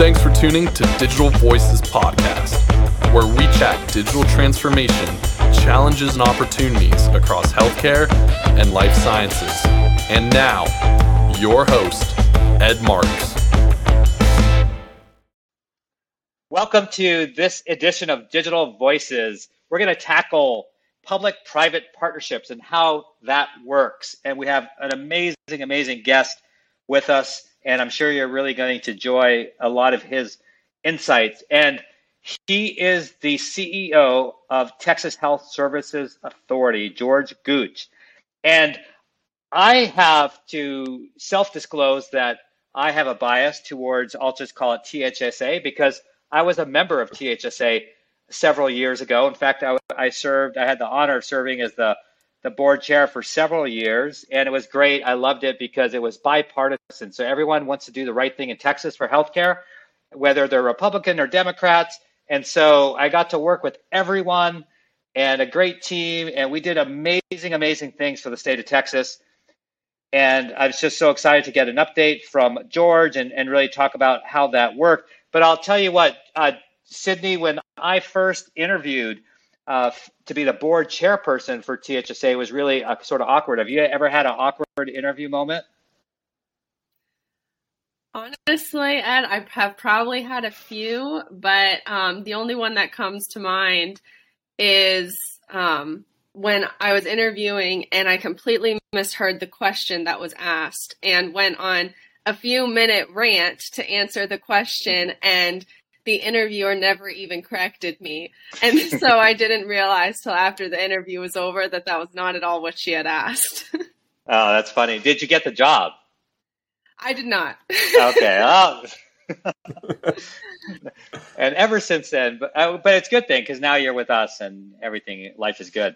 Thanks for tuning to Digital Voices Podcast, where we chat digital transformation, challenges, and opportunities across healthcare and life sciences. And now, your host, Ed Marx. Welcome to this edition of Digital Voices. We're going to tackle public private partnerships and how that works. And we have an amazing, amazing guest with us. And I'm sure you're really going to enjoy a lot of his insights. And he is the CEO of Texas Health Services Authority, George Gooch. And I have to self disclose that I have a bias towards, I'll just call it THSA, because I was a member of THSA several years ago. In fact, I, I served, I had the honor of serving as the, the board chair for several years, and it was great. I loved it because it was bipartisan. So everyone wants to do the right thing in Texas for healthcare, whether they're Republican or Democrats. And so I got to work with everyone and a great team, and we did amazing, amazing things for the state of Texas. And I was just so excited to get an update from George and, and really talk about how that worked. But I'll tell you what, uh, Sydney, when I first interviewed uh, to be the board chairperson for THSA, was really uh, sort of awkward. Have you ever had an awkward interview moment? Honestly, Ed, I have probably had a few, but um, the only one that comes to mind is um, when I was interviewing and I completely misheard the question that was asked and went on a few minute rant to answer the question and the interviewer never even corrected me. And so I didn't realize till after the interview was over that that was not at all what she had asked. oh, that's funny. Did you get the job? I did not. okay. Oh. and ever since then, but, uh, but it's a good thing because now you're with us and everything, life is good.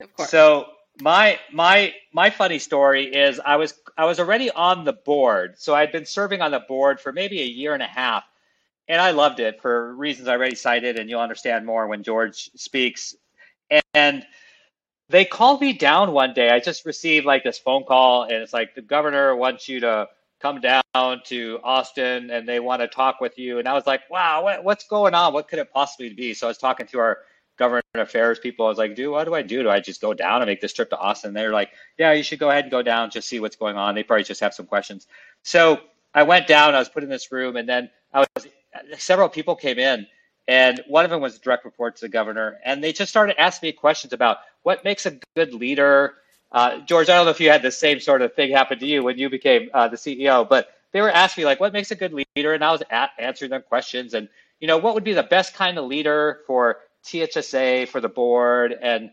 Of course. So my my my funny story is I was I was already on the board, so I'd been serving on the board for maybe a year and a half, and I loved it for reasons I already cited, and you'll understand more when George speaks. And they called me down one day. I just received like this phone call, and it's like the governor wants you to come down to Austin, and they want to talk with you. And I was like, wow, what, what's going on? What could it possibly be? So I was talking to our government affairs people. I was like, dude, what do I do? Do I just go down and make this trip to Austin? They're like, yeah, you should go ahead and go down, just see what's going on. They probably just have some questions. So I went down, I was put in this room, and then I was several people came in, and one of them was a direct report to the governor, and they just started asking me questions about what makes a good leader. Uh, George, I don't know if you had the same sort of thing happen to you when you became uh, the CEO, but they were asking me like, what makes a good leader, and I was a- answering them questions, and you know, what would be the best kind of leader for THSA for the board and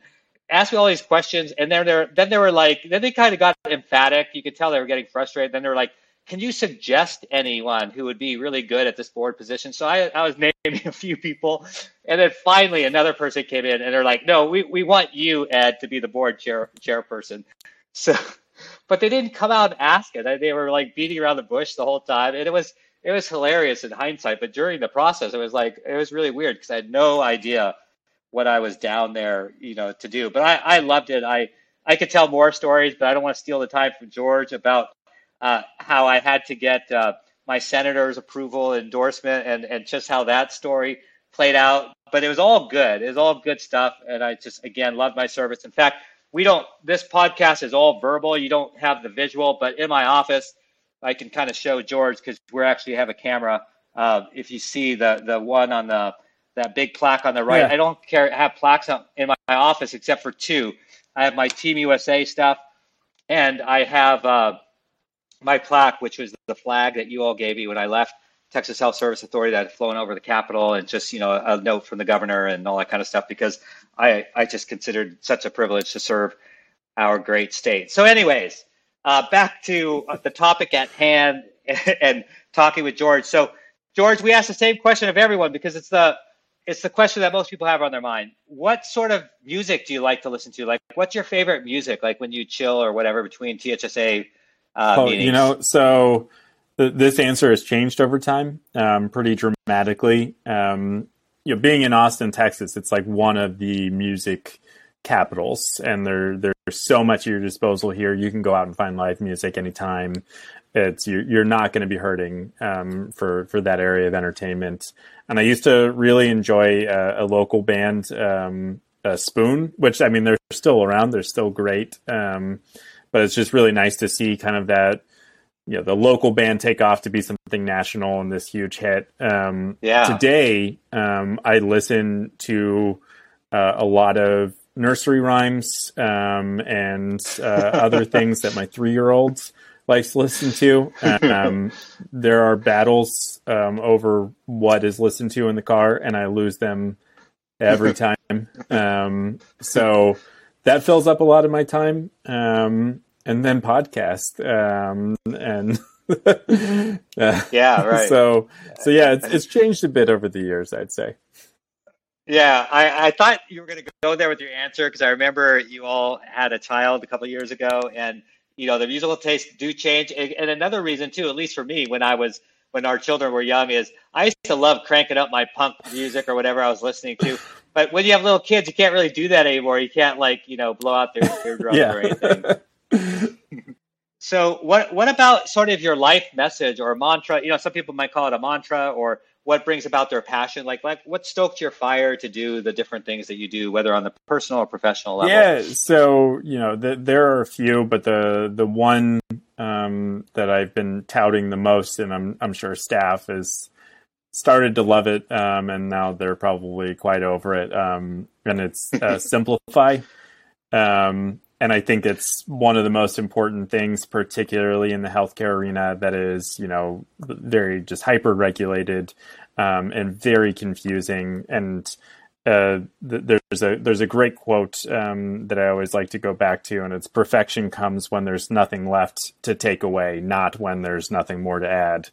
asked me all these questions. And then they're then they were like, then they kind of got emphatic. You could tell they were getting frustrated. Then they were like, can you suggest anyone who would be really good at this board position? So I, I was naming a few people. And then finally another person came in and they're like, no, we, we want you, Ed, to be the board chair chairperson. So, but they didn't come out and ask it. They were like beating around the bush the whole time. And it was, it was hilarious in hindsight, but during the process, it was like it was really weird because I had no idea what I was down there, you know, to do. But I, I loved it. I I could tell more stories, but I don't want to steal the time from George about uh, how I had to get uh, my senator's approval, endorsement, and and just how that story played out. But it was all good. It was all good stuff, and I just again loved my service. In fact, we don't. This podcast is all verbal. You don't have the visual, but in my office I can kind of show George because we actually have a camera. Uh, if you see the the one on the that big plaque on the right, yeah. I don't care have plaques in my, my, office except for two. I have my Team USA stuff, and I have uh, my plaque, which was the flag that you all gave me when I left Texas Health Service Authority that had flown over the Capitol, and just you know a note from the governor and all that kind of stuff because I I just considered such a privilege to serve our great state. So, anyways, uh, back to uh, the topic at hand and talking with George. So, George, we ask the same question of everyone because it's the it's the question that most people have on their mind. What sort of music do you like to listen to? Like, what's your favorite music? Like when you chill or whatever between THSA uh, oh, meetings? You know, so th- this answer has changed over time, um, pretty dramatically. Um, you know, being in Austin, Texas, it's like one of the music capitals, and there there's so much at your disposal here. You can go out and find live music anytime. It's you're, you're not going to be hurting um, for for that area of entertainment. And I used to really enjoy a, a local band, um, Spoon, which I mean they're still around. They're still great, um, but it's just really nice to see kind of that you know the local band take off to be something national and this huge hit. Um, yeah. Today, um, I listen to uh, a lot of nursery rhymes um, and uh, other things that my three year olds likes to listen to. Um, there are battles um, over what is listened to in the car, and I lose them every time. Um, so that fills up a lot of my time. Um, and then podcast um, and uh, yeah, right. So so yeah, it's, it's changed a bit over the years, I'd say. Yeah, I, I thought you were going to go there with your answer because I remember you all had a child a couple years ago, and you know the musical tastes do change. And another reason too, at least for me, when I was when our children were young, is I used to love cranking up my punk music or whatever I was listening to. But when you have little kids, you can't really do that anymore. You can't like you know blow out their eardrums yeah. or anything. so what what about sort of your life message or mantra? You know, some people might call it a mantra or what brings about their passion like like what stoked your fire to do the different things that you do whether on the personal or professional level yeah so you know the, there are a few but the the one um, that i've been touting the most and i'm i'm sure staff has started to love it um, and now they're probably quite over it um, and it's uh, simplify um, and I think it's one of the most important things, particularly in the healthcare arena, that is, you know, very just hyper regulated um, and very confusing. And uh, th- there's a there's a great quote um, that I always like to go back to, and it's perfection comes when there's nothing left to take away, not when there's nothing more to add.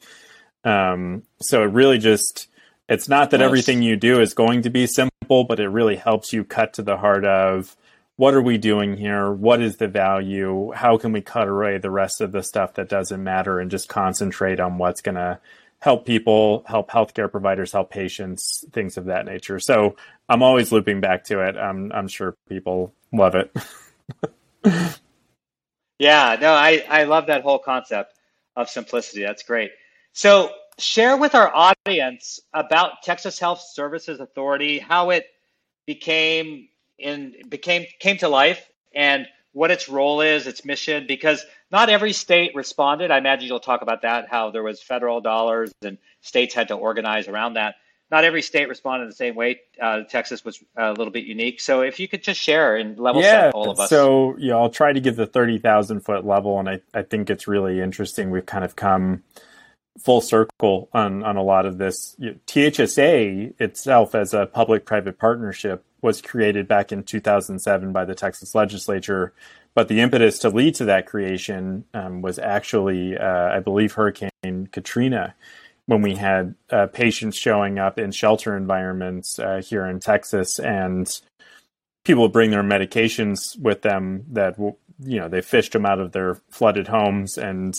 Um, so it really just it's not that everything you do is going to be simple, but it really helps you cut to the heart of what are we doing here? What is the value? How can we cut away the rest of the stuff that doesn't matter and just concentrate on what's going to help people, help healthcare providers, help patients, things of that nature. So I'm always looping back to it. I'm I'm sure people love it. yeah, no, I I love that whole concept of simplicity. That's great. So share with our audience about Texas Health Services Authority, how it became in became came to life and what its role is, its mission, because not every state responded. I imagine you'll talk about that, how there was federal dollars and states had to organize around that. Not every state responded the same way. Uh, Texas was a little bit unique. So if you could just share and level yeah, set all of us. So yeah, I'll try to give the 30,000 foot level. And I, I think it's really interesting. We've kind of come full circle on, on a lot of this. THSA itself as a public private partnership was created back in 2007 by the Texas legislature. But the impetus to lead to that creation um, was actually, uh, I believe, Hurricane Katrina, when we had uh, patients showing up in shelter environments uh, here in Texas, and people bring their medications with them that you know they fished them out of their flooded homes, and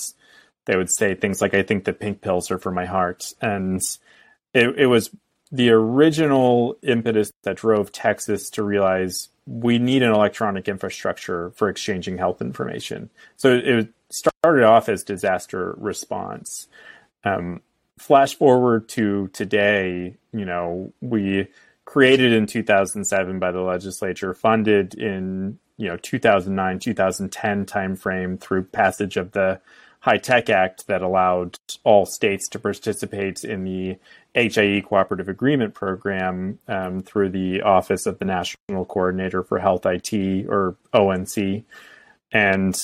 they would say things like, "I think the pink pills are for my heart," and it, it was the original impetus that drove Texas to realize we need an electronic infrastructure for exchanging health information. So it started off as disaster response. Um, flash forward to today, you know, we created in 2007 by the legislature, funded in you know 2009 2010 timeframe through passage of the HITECH Act that allowed all states to participate in the HIE Cooperative Agreement Program um, through the Office of the National Coordinator for Health IT, or ONC. And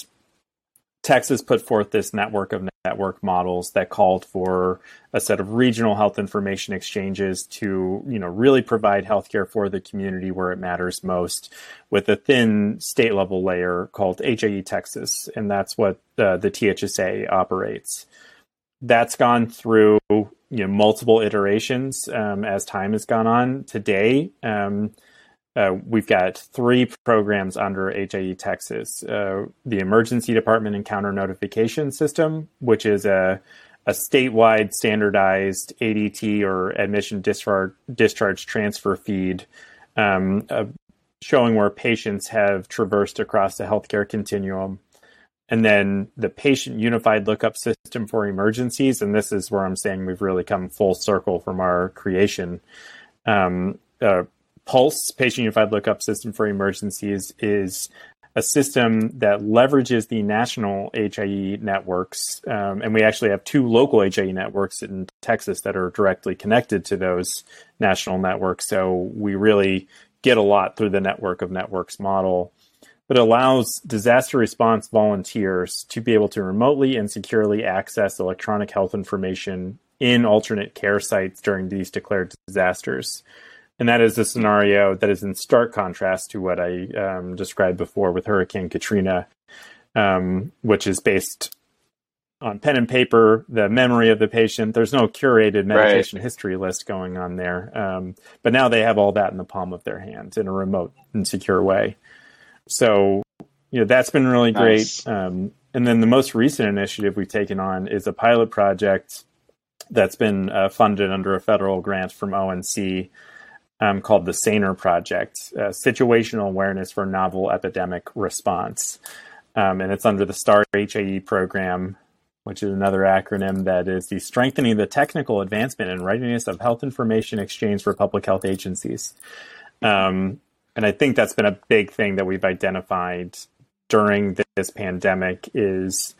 Texas put forth this network of network models that called for a set of regional health information exchanges to, you know, really provide healthcare for the community where it matters most, with a thin state level layer called HIE Texas, and that's what uh, the THSA operates. That's gone through you know multiple iterations um, as time has gone on. Today. Um, uh, we've got three programs under HIE Texas uh, the Emergency Department Encounter Notification System, which is a, a statewide standardized ADT or admission discharge, discharge transfer feed, um, uh, showing where patients have traversed across the healthcare continuum. And then the patient unified lookup system for emergencies. And this is where I'm saying we've really come full circle from our creation. Um, uh, Pulse, patient unified lookup system for emergencies, is a system that leverages the national HIE networks. Um, and we actually have two local HIE networks in Texas that are directly connected to those national networks. So we really get a lot through the network of networks model. But allows disaster response volunteers to be able to remotely and securely access electronic health information in alternate care sites during these declared disasters. And that is a scenario that is in stark contrast to what I um, described before with Hurricane Katrina, um, which is based on pen and paper, the memory of the patient. There's no curated medication right. history list going on there. Um, but now they have all that in the palm of their hands in a remote and secure way. So, you know, that's been really nice. great. Um, and then the most recent initiative we've taken on is a pilot project that's been uh, funded under a federal grant from ONC um, called the SANER Project, uh, Situational Awareness for Novel Epidemic Response. Um, and it's under the STAR HIE program, which is another acronym that is the Strengthening the Technical Advancement and Readiness of Health Information Exchange for Public Health Agencies. Um, and I think that's been a big thing that we've identified during this pandemic is,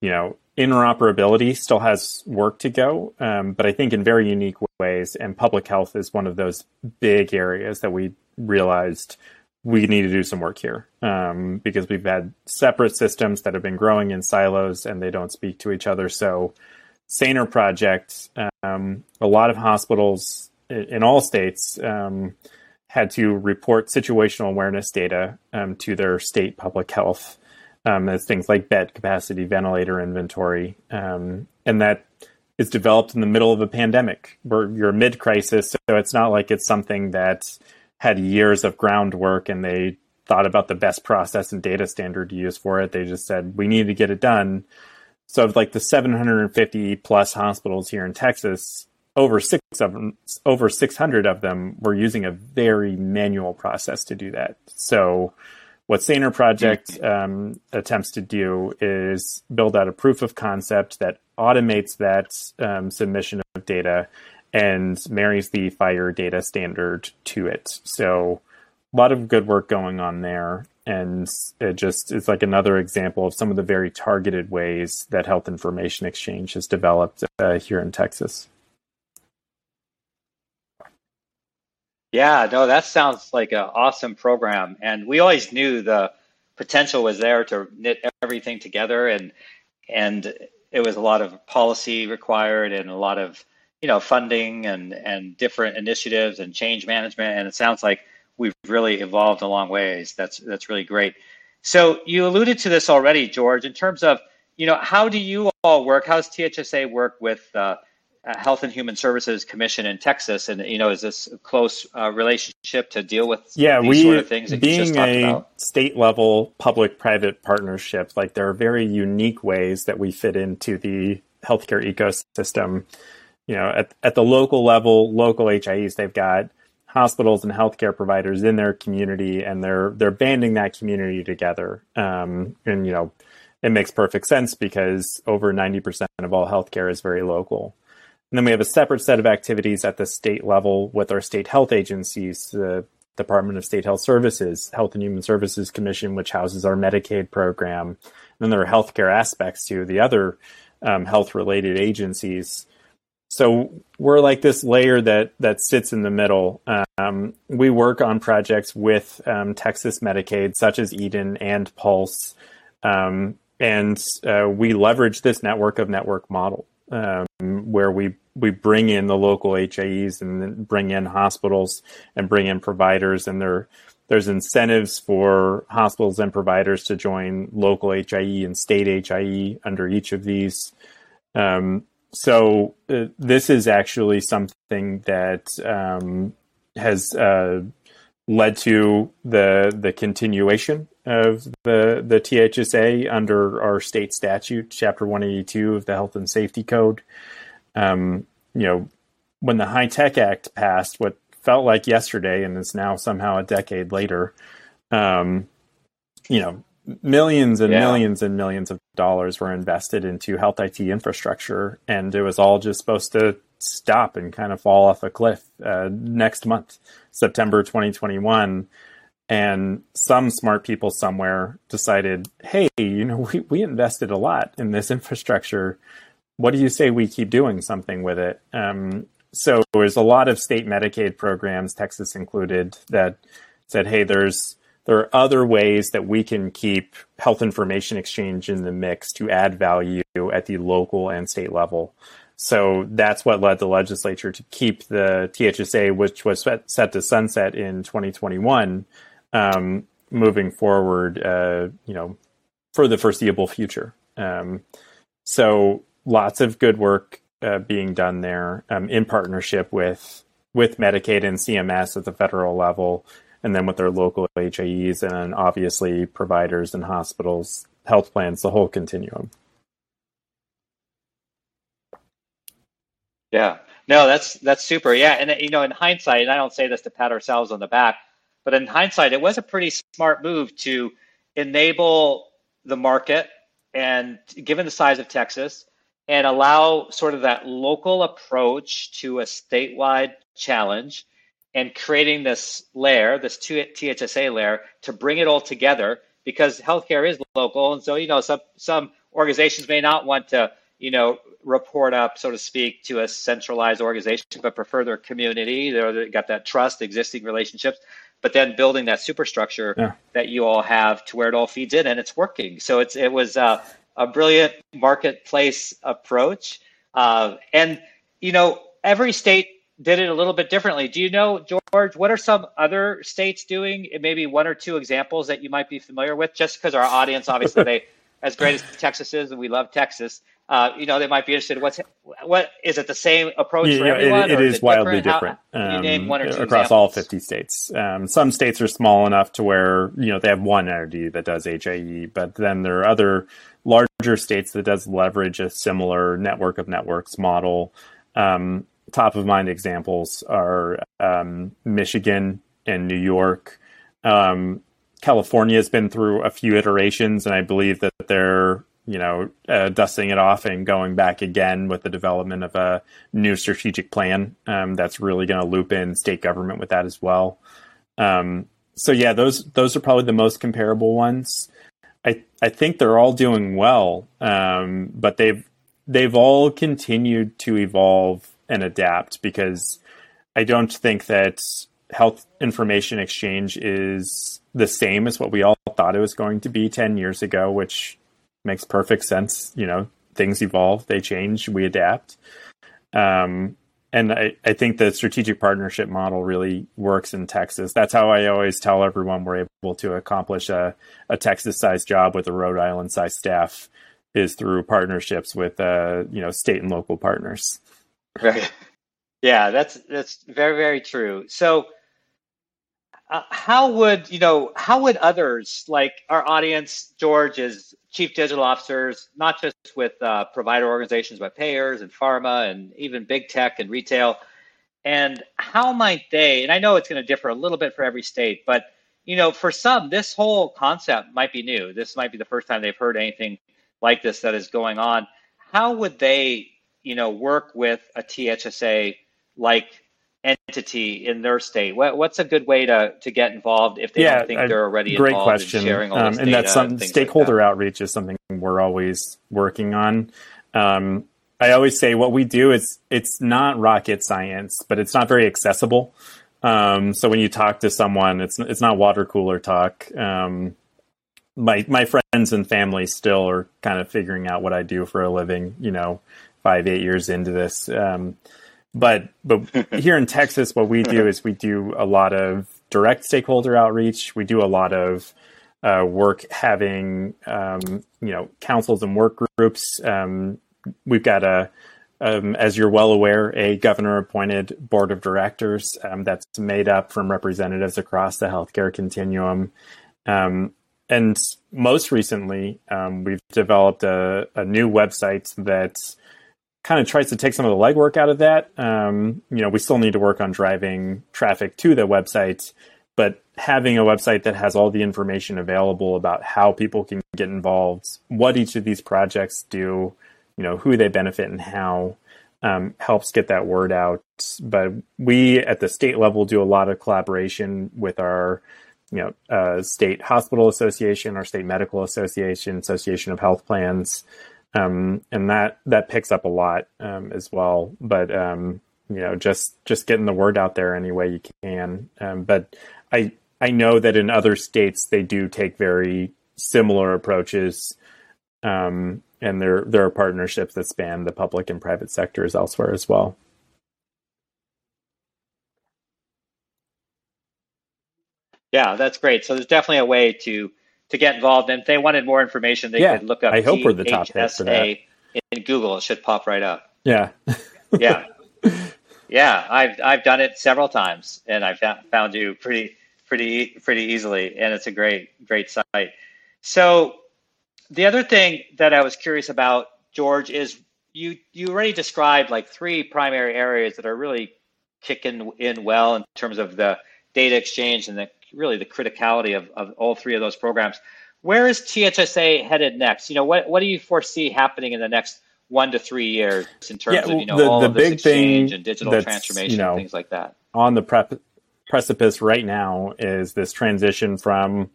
you know, interoperability still has work to go, um, but I think in very unique ways. And public health is one of those big areas that we realized we need to do some work here um, because we've had separate systems that have been growing in silos and they don't speak to each other. So, SANER project, um, a lot of hospitals in all states um, had to report situational awareness data um, to their state public health um, as things like bed capacity, ventilator inventory, um, and that is developed in the middle of a pandemic where you're mid crisis. So it's not like it's something that had years of groundwork and they thought about the best process and data standard to use for it. They just said we need to get it done. So of like the 750 plus hospitals here in Texas, over six of them, over 600 of them were using a very manual process to do that. So what SANER Project um, attempts to do is build out a proof of concept that automates that um, submission of data and marries the FHIR data standard to it. So a lot of good work going on there. And it just is like another example of some of the very targeted ways that health information exchange has developed uh, here in Texas. Yeah, no, that sounds like an awesome program. And we always knew the potential was there to knit everything together. And and it was a lot of policy required and a lot of you know funding and and different initiatives and change management. And it sounds like we've really evolved a long ways. That's that's really great. So you alluded to this already george in terms of you know how do you all work? How does thsa work with uh, Health and Human Services Commission in Texas, and you know, is this a close uh, relationship to deal with yeah, these we, sort of things that being a state level public-private partnership, like there are very unique ways that we fit into the healthcare ecosystem. You know, at at the local level, local HIEs, they've got hospitals and healthcare providers in their community, and they're they're banding that community together. Um, and you know, it makes perfect sense because over ninety percent of all healthcare is very local. And then we have a separate set of activities at the state level with our state health agencies, the Department of State Health Services, Health and Human Services Commission, which houses our Medicaid program. And then there are healthcare aspects to the other um, health related agencies. So we're like this layer that that sits in the middle. Um, we work on projects with um, Texas Medicaid, such as Eden and Pulse, um, and uh, we leverage this network of network model um, where we we bring in the local HIEs and bring in hospitals and bring in providers, and there there's incentives for hospitals and providers to join local HIE and state HIE under each of these. Um, so uh, this is actually something that um, has uh, led to the the continuation of the the THSA under our state statute, Chapter 182 of the Health and Safety Code. Um, you know, when the HITECH Act passed, what felt like yesterday and is now somehow a decade later. Um, you know, millions and yeah. millions and millions of dollars were invested into health IT infrastructure, and it was all just supposed to stop and kind of fall off a cliff uh, next month, September 2021. And some smart people somewhere decided, hey, you know, we, we invested a lot in this infrastructure. What do you say we keep doing something with it? Um, so there's a lot of state Medicaid programs, Texas included, that said, hey, there's there are other ways that we can keep health information exchange in the mix to add value at the local and state level. So that's what led the legislature to keep the THSA, which was set to sunset in 2021, um, moving forward, uh, you know, for the foreseeable future. Um, so lots of good work uh, being done there um, in partnership with with Medicaid and CMS at the federal level and then with their local HIEs and obviously providers and hospitals, health plans, the whole continuum. Yeah, no, that's that's super. Yeah, and you know, in hindsight, and I don't say this to pat ourselves on the back, but in hindsight, it was a pretty smart move to enable the market and given the size of Texas and allow sort of that local approach to a statewide challenge and creating this layer, this THSA layer, to bring it all together because healthcare is local, and so you know some some organizations may not want to you know report up, so to speak, to a centralized organization, but prefer their community. They're got that trust, existing relationships, but then building that superstructure yeah. that you all have to where it all feeds in, and it's working. So it's it was uh, a brilliant marketplace approach, uh, and you know every state did it a little bit differently. Do you know, George, what are some other states doing? Maybe one or two examples that you might be familiar with, just because our audience, obviously, they, as great as Texas is, and we love Texas, uh, you know, they might be interested. What's what is it the same approach yeah, for everyone? it, it is, is it wildly different, different. Um, name one or two across examples? all fifty states. Um, some states are small enough to where you know they have one entity that does HIE, but then there are other larger states that does leverage a similar network of networks model. Um, top of mind examples are um, Michigan and New York. Um, California has been through a few iterations, and I believe that they're you know uh, dusting it off and going back again with the development of a new strategic plan um, that's really going to loop in state government with that as well. Um, so yeah, those those are probably the most comparable ones. I I think they're all doing well, um, but they've they've all continued to evolve and adapt because I don't think that health information exchange is the same as what we all thought it was going to be 10 years ago, which makes perfect sense. You know, things evolve, they change, we adapt. Um, and I, I think the strategic partnership model really works in Texas. That's how I always tell everyone we're able to accomplish a, a Texas sized job with a Rhode Island sized staff is through partnerships with uh, you know state and local partners. Right. Yeah, that's that's very very true. So, uh, how would you know? How would others like our audience, George, is chief digital officers, not just with uh, provider organizations, but payers and pharma and even big tech and retail. And how might they? And I know it's going to differ a little bit for every state, but you know, for some, this whole concept might be new. This might be the first time they've heard anything like this that is going on. How would they you know, work with a THSA like entity in their state? What, what's a good way to, to get involved if they yeah, don't think they're already great involved question. in sharing all um, this and that's some stakeholder like that? outreach is something we're always working on. Um, I always say what we do is it's not rocket science, but it's not very accessible. Um, so when you talk to someone, it's it's not water cooler talk. Um, my my friends and family still are kind of figuring out what I do for a living. You know, five, eight years into this. Um, but but here in Texas, what we do is we do a lot of direct stakeholder outreach. We do a lot of uh, work having um, you know councils and work groups. Um, we've got a um, as you're well aware, a governor appointed board of directors um, that's made up from representatives across the healthcare continuum. Um, and most recently, um, we've developed a, a, new website that's kind of tries to take some of the legwork out of that. Um, you know, we still need to work on driving traffic to the website, but having a website that has all the information available about how people can get involved, what each of these projects do, you know, who they benefit and how, um, helps get that word out. But we at the state level do a lot of collaboration with our, you know, uh, state hospital association, our state medical association, association of health plans, um, and that that picks up a lot um, as well. But um, you know, just just getting the word out there any way you can. Um, but I I know that in other states they do take very similar approaches. Um, and there there are partnerships that span the public and private sectors elsewhere as well. Yeah, that's great. So there's definitely a way to to get involved. And if they wanted more information, they Yeah, could look up I hope we're the top hit for that. In Google. It should pop right up. Yeah, Yeah, yeah. I've I've done it several times, and I found found you pretty pretty pretty easily, and it's a great great site. So the other thing that I was curious about, George, is you you already described like three primary areas that are really kicking in well in terms of the data exchange and the really the criticality of, of all three of those programs. Where is THSA headed next? You know, what what do you foresee happening in the next one to three years in terms Yeah, of you know the- all the of this big thing and digital transformation you know, and things like that? on the prep precipice right now is this transition from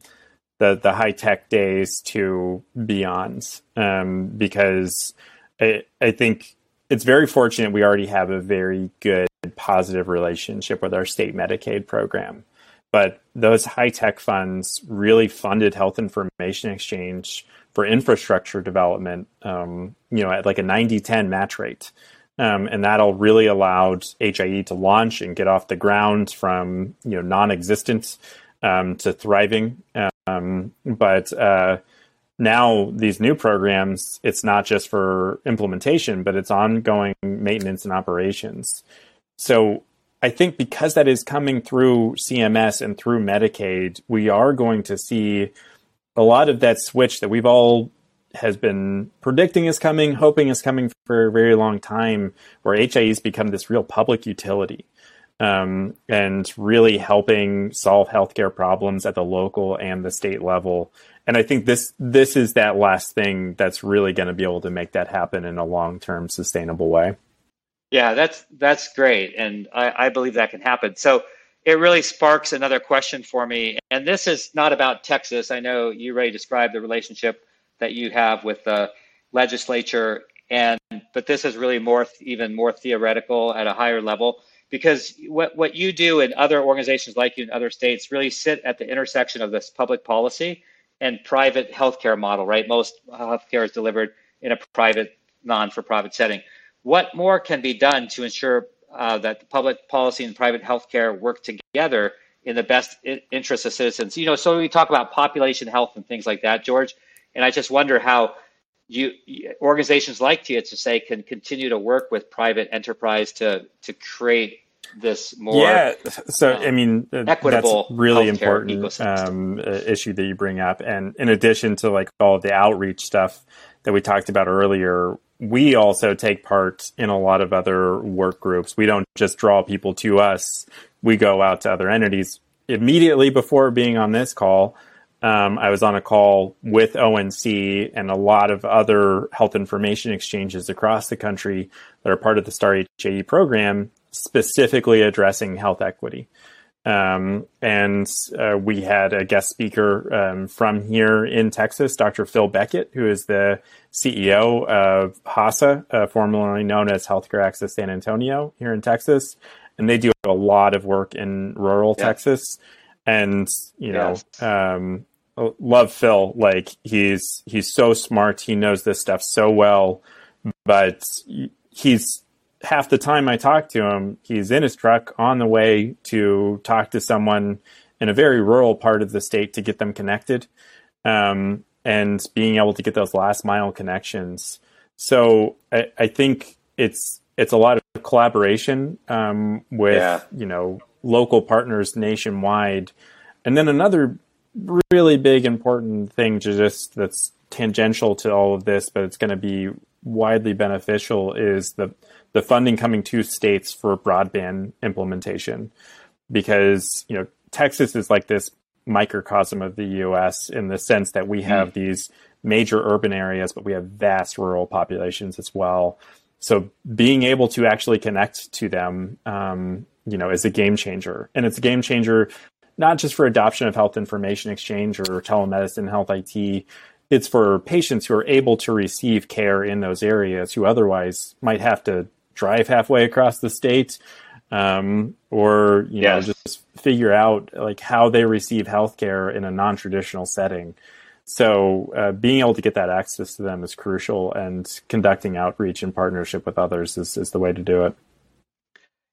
the the HITECH days to beyond, um, because I, I think it's very fortunate we already have a very good positive relationship with our state Medicaid program. But those HITECH funds really funded health information exchange for infrastructure development, um, you know, at like a 90 10 match rate. Um, and that'll really allowed HIE to launch and get off the ground from you know non-existent um, to thriving. Um, but uh, now these new programs, it's not just for implementation, but it's ongoing maintenance and operations. So I think because that is coming through CMS and through Medicaid, we are going to see a lot of that switch that we've all has been predicting is coming, hoping is coming for a very long time, where HIEs become this real public utility um, and really helping solve healthcare problems at the local and the state level. And I think this this is that last thing that's really going to be able to make that happen in a long term sustainable way. Yeah, that's that's great, and I, I believe that can happen. So it really sparks another question for me, and this is not about Texas. I know you already described the relationship that you have with the legislature, and but this is really more even more theoretical at a higher level because what what you do and other organizations like you in other states really sit at the intersection of this public policy and private healthcare model. Right, most healthcare is delivered in a private, non-for-profit setting what more can be done to ensure uh, that the public policy and private healthcare work together in the best interest of citizens? You know, so we talk about population health and things like that, George, and I just wonder how you organizations like THSA can continue to work with private enterprise to to create this more yeah so um, i mean uh, equitable that's really important ecosystem. um, uh, issue that you bring up and in addition to like all of the outreach stuff that we talked about earlier we also take part in a lot of other work groups. We don't just draw people to us. We go out to other entities. Immediately before being on this call um, I was on a call with ONC and a lot of other health information exchanges across the country that are part of the STAR HIE program, specifically addressing health equity. Um, and uh, we had a guest speaker um, from here in Texas, Dr. Phil Beckett, who is the CEO of HASA, uh, formerly known as Healthcare Access San Antonio here in Texas. And they do a lot of work in rural Yeah. Texas. And, you know, um, love Phil. Like he's he's so smart. He knows this stuff so well. But he's half the time I talk to him, he's in his truck on the way to talk to someone in a very rural part of the state to get them connected, um, and being able to get those last mile connections. So I, I think it's it's a lot of collaboration um, with Yeah. you know local partners nationwide, and then another really big important thing to just that's tangential to all of this, but it's going to be widely beneficial is the the funding coming to states for broadband implementation, because you know Texas is like this microcosm of the U.S. in the sense that we have mm. these major urban areas, but we have vast rural populations as well. So being able to actually connect to them, um, you know, is a game changer, and it's a game changer not just for adoption of health information exchange or telemedicine, health IT. It's for patients who are able to receive care in those areas who otherwise might have to drive halfway across the state um, or you yes. know just figure out like how they receive healthcare in a non-traditional setting. So uh, being able to get that access to them is crucial, and conducting outreach in partnership with others is, is the way to do it.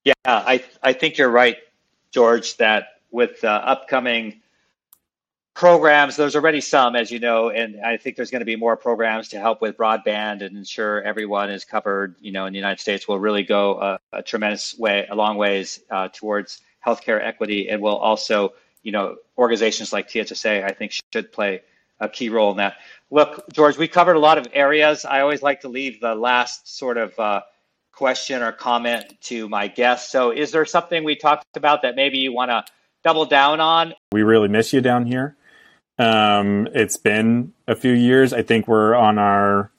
Yeah, I I think you're right, George. That with uh, upcoming programs. There's already some, as you know, and I think there's going to be more programs to help with broadband and ensure everyone is covered. You know, in the United States, will really go a, a tremendous way, a long ways uh, towards healthcare equity, and will also, you know, organizations like THSA, I think, should play a key role in that. Look, George, we covered a lot of areas. I always like to leave the last sort of uh, question or comment to my guests. So, is there something we talked about that maybe you want to double down on? We really miss you down here. Um, it's been a few years. I think we're on our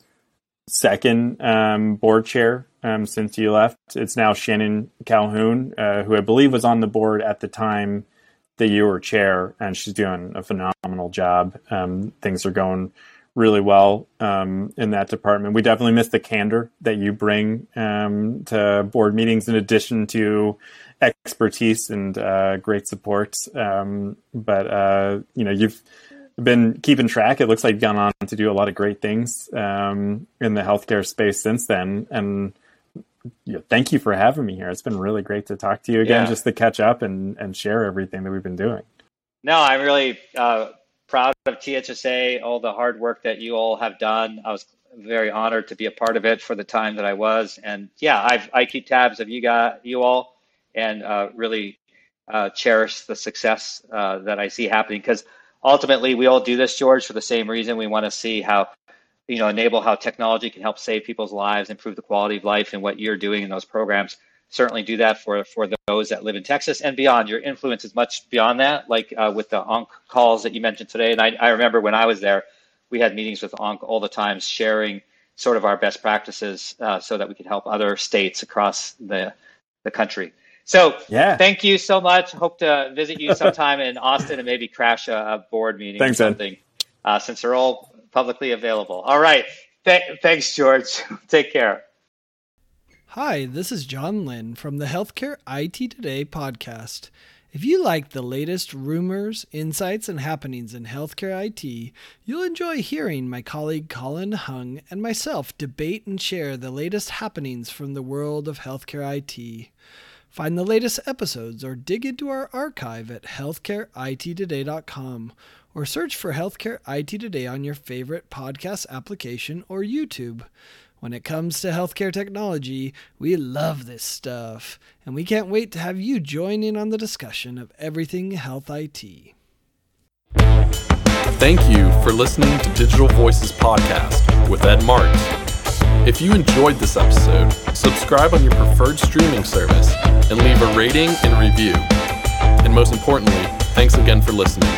second um, board chair um, since you left. It's now Shannon Calhoun, uh, who I believe was on the board at the time that you were chair, and she's doing a phenomenal job. Um, things are going really well um, in that department. We definitely miss the candor that you bring um, to board meetings, in addition to expertise and uh, great support. But uh, you know, you've been keeping track. It looks like you've gone on to do a lot of great things um, in the healthcare space since then. And you know, thank you for having me here. It's been really great to talk to you again, yeah. just to catch up and, and share everything that we've been doing. No, I'm really uh, proud of THSA, all the hard work that you all have done. I was very honored to be a part of it for the time that I was. And yeah, I've, I keep tabs of you guys, you all, and uh, really uh, cherish the success uh, that I see happening because ultimately we all do this george for the same reason. We want to see how you know enable how technology can help save people's lives improve the quality of life and what you're doing in those programs. Certainly do that for for those that live in texas and beyond. Your influence is much beyond that. Like uh, with the onc calls that you mentioned today and I, I remember when i was there we had meetings with onc all the time sharing sort of our best practices uh, so that we could help other states across the the country so yeah. thank you so much. Hope to visit you sometime in Austin and maybe crash a, a board meeting Thanks, or something uh, since they're all publicly available. All right. Th- thanks, George. Take care. Hi, this is John Lynn from the Healthcare IT Today podcast. If you like the latest rumors, insights, and happenings in healthcare IT, you'll enjoy hearing my colleague Colin Hung and myself debate and share the latest happenings from the world of healthcare IT. Find the latest episodes or dig into our archive at healthcareittoday.com or search for Healthcare IT Today on your favorite podcast application or YouTube. When it comes to healthcare technology, we love this stuff, and we can't wait to have you join in on the discussion of everything health IT. Thank you for listening to Digital Voices Podcast with Ed Marx. If you enjoyed this episode, subscribe on your preferred streaming service and leave a rating and review. And most importantly, thanks again for listening.